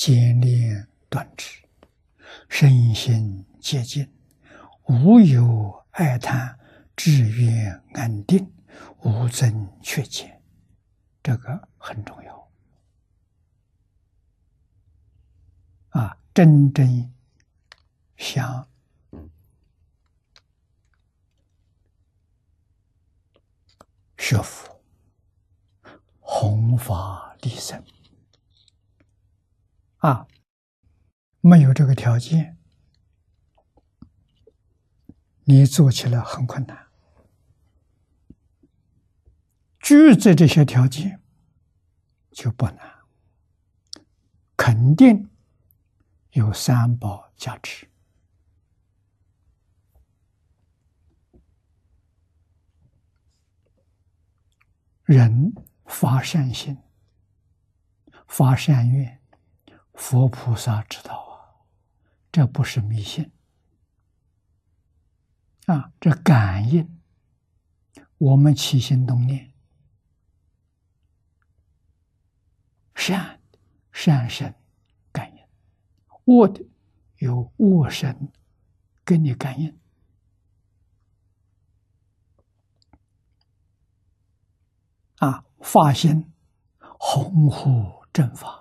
坚炼断指，身心洁净，无有爱贪，志愿安定，无增缺减，这个很重要啊！真正想学佛、弘法利生。啊，没有这个条件，你做起来很困难。具备这些条件就不难，肯定有三宝加持。人发善心，发善愿。佛菩萨知道啊，这不是迷信啊，这感应。我们起心动念，善善神感应，恶的有恶神跟你感应啊，发心洪护正法。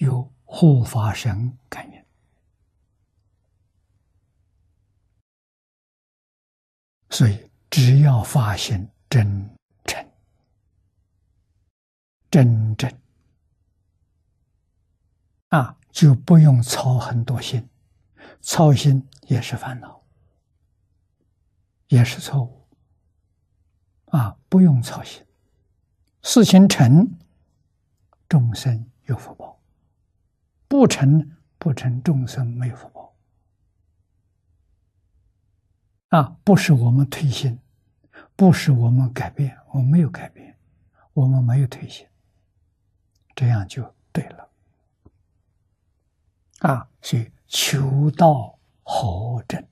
有护法神感应，所以只要发现真诚、真正啊，就不用操很多心，操心也是烦恼，也是错误啊！不用操心，事情成，众生有福报。不成不成，众生没有福报啊！不是我们退心，不是我们改变，我没有改变，我们没有退心，这样就对了啊！所以求道何正，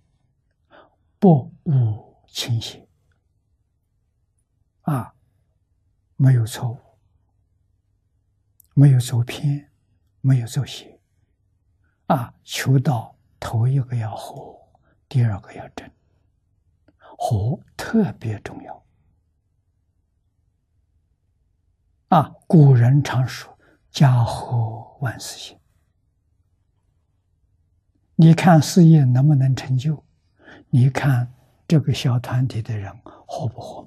不无倾斜啊，没有错误，没有走偏。没有走邪啊！求道头一个要和，第二个要真，和特别重要啊！古人常说“家和万事兴”，你看事业能不能成就？你看这个小团体的人和不和？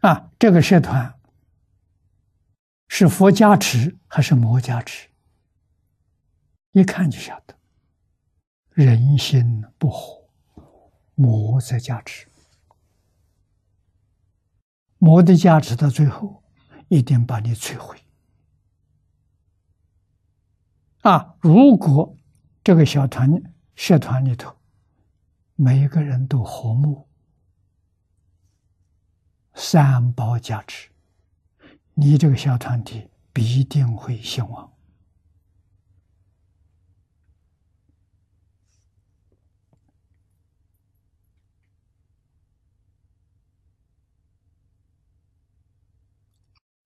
啊，这个社团是佛加持还是魔加持？一看就晓得，人心不和，魔在加持，魔的加持到最后一定把你摧毁。啊，如果这个小团社团里头每一个人都和睦。三宝加持，你这个小团体必定会兴旺。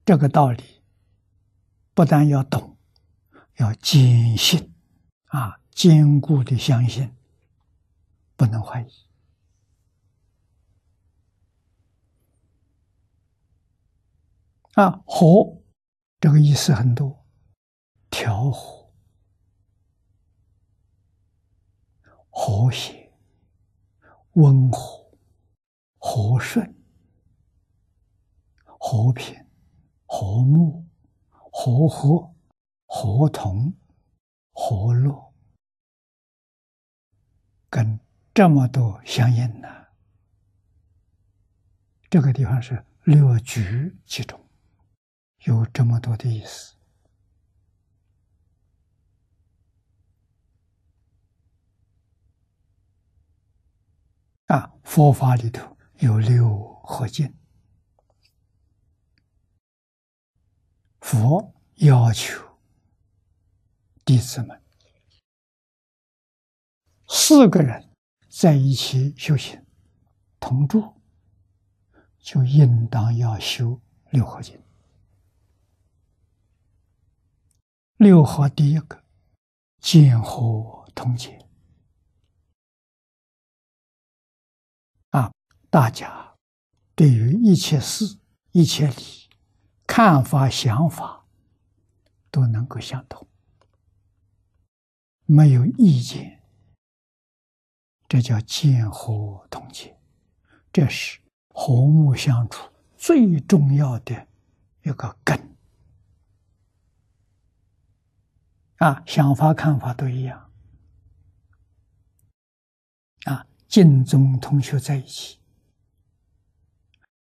这个道理不但要懂，要坚信啊，坚固的相信，不能怀疑。啊，和这个意思很多，调和、和谐、温和、和顺、和平、和睦、和和、和同、和乐，跟这么多相应的，这个地方是略举其中。有这么多的意思啊！佛法里头有六合敬，佛要求弟子们四个人在一起修行，同住，就应当要修六合经。六合第一个，见合同解啊，大家对于一切事、一切理、看法、想法都能够相同，没有意见，这叫见合同解，这是和睦相处最重要的一个根。啊，想法看法都一样。啊，净宗同学在一起，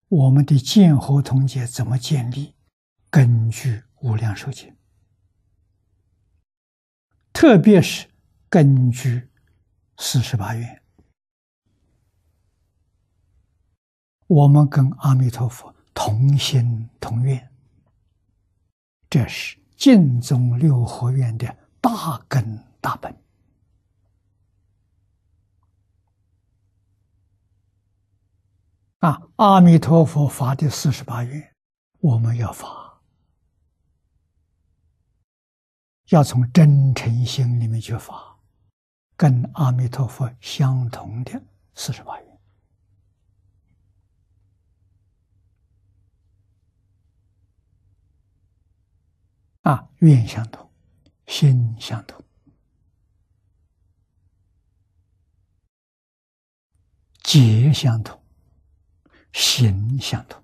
我们的见合同解怎么建立？根据《无量寿经》，特别是根据四十八愿，我们跟阿弥陀佛同心同愿，这是。净宗六合院的大根大本啊！阿弥陀佛发的四十八愿，我们要发，要从真诚心里面去发，跟阿弥陀佛相同的四十八愿。啊，愿相同，心相同，结相同，行相同。